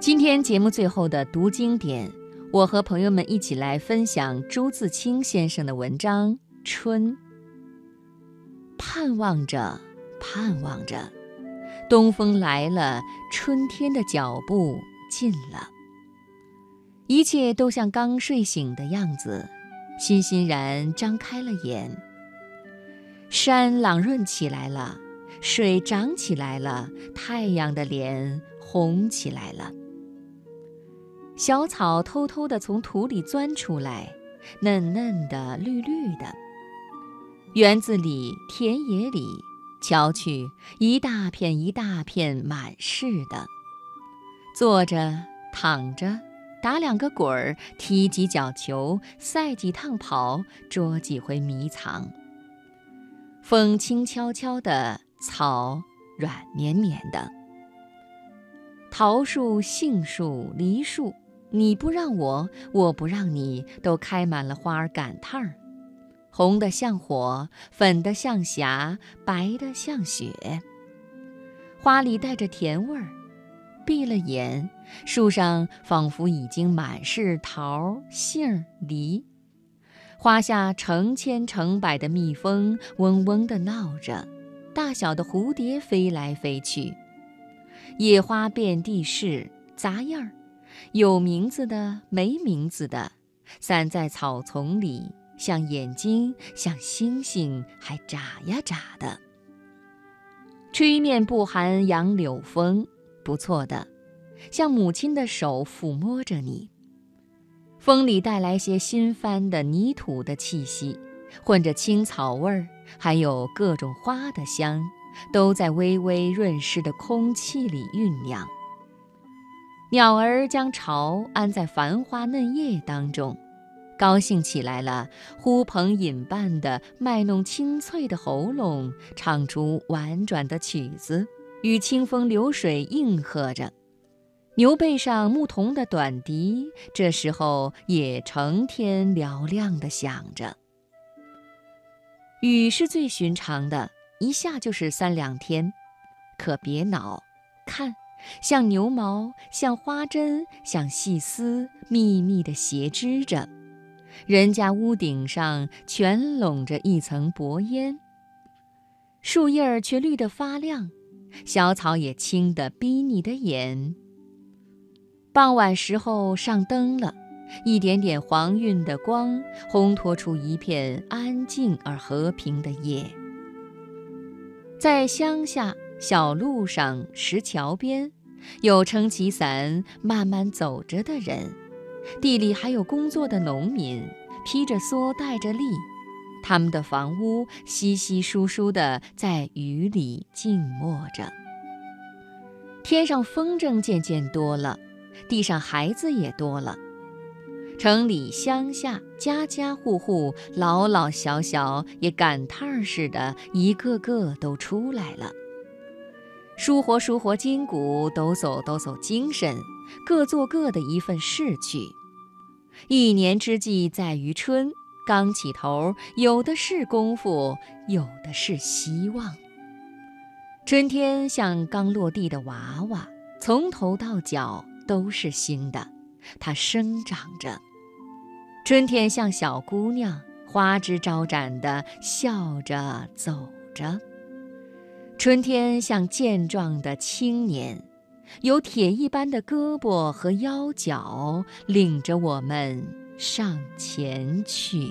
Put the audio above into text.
今天节目最后的读经典，我和朋友们一起来分享朱自清先生的文章《春》。盼望着，盼望着，东风来了，春天的脚步近了。一切都像刚睡醒的样子，欣欣然张开了眼。山朗润起来了，水涨起来了，太阳的脸红起来了。小草偷偷地从土里钻出来，嫩嫩的、绿绿的。园子里、田野里，瞧去，一大片一大片满是的。坐着、躺着，打两个滚儿，踢几脚球，赛几趟跑，捉几回迷藏。风轻悄悄的，草软绵绵的。桃树、杏树、梨树。你不让我，我不让你，都开满了花儿赶趟儿，红的像火，粉的像霞，白的像雪。花里带着甜味儿，闭了眼，树上仿佛已经满是桃、杏、梨。花下成千成百的蜜蜂嗡嗡地闹着，大小的蝴蝶飞来飞去，野花遍地是，杂样儿。有名字的，没名字的，散在草丛里，像眼睛，像星星，还眨呀眨的。吹面不寒杨柳风，不错的，像母亲的手抚摸着你。风里带来些新翻的泥土的气息，混着青草味儿，还有各种花的香，都在微微润湿的空气里酝酿。鸟儿将巢安在繁花嫩叶当中，高兴起来了，呼朋引伴的卖弄清脆的喉咙，唱出婉转的曲子，与清风流水应和着。牛背上牧童的短笛，这时候也成天嘹亮地响着。雨是最寻常的，一下就是三两天，可别恼，看。像牛毛，像花针，像细丝，密密地斜织着。人家屋顶上全笼着一层薄烟，树叶儿却绿得发亮，小草也青得逼你的眼。傍晚时候上灯了，一点点黄晕的光，烘托出一片安静而和平的夜。在乡下。小路上、石桥边，有撑起伞慢慢走着的人；地里还有工作的农民，披着蓑带着笠，他们的房屋稀稀疏疏地在雨里静默着。天上风筝渐渐多了，地上孩子也多了。城里乡下，家家户户，老老小小也赶趟儿似的，一个个都出来了。舒活舒活筋骨，抖擞抖擞精神，各做各的一份事去。一年之计在于春，刚起头，有的是功夫，有的是希望。春天像刚落地的娃娃，从头到脚都是新的，它生长着。春天像小姑娘，花枝招展的笑着走着。春天像健壮的青年，有铁一般的胳膊和腰脚，领着我们上前去。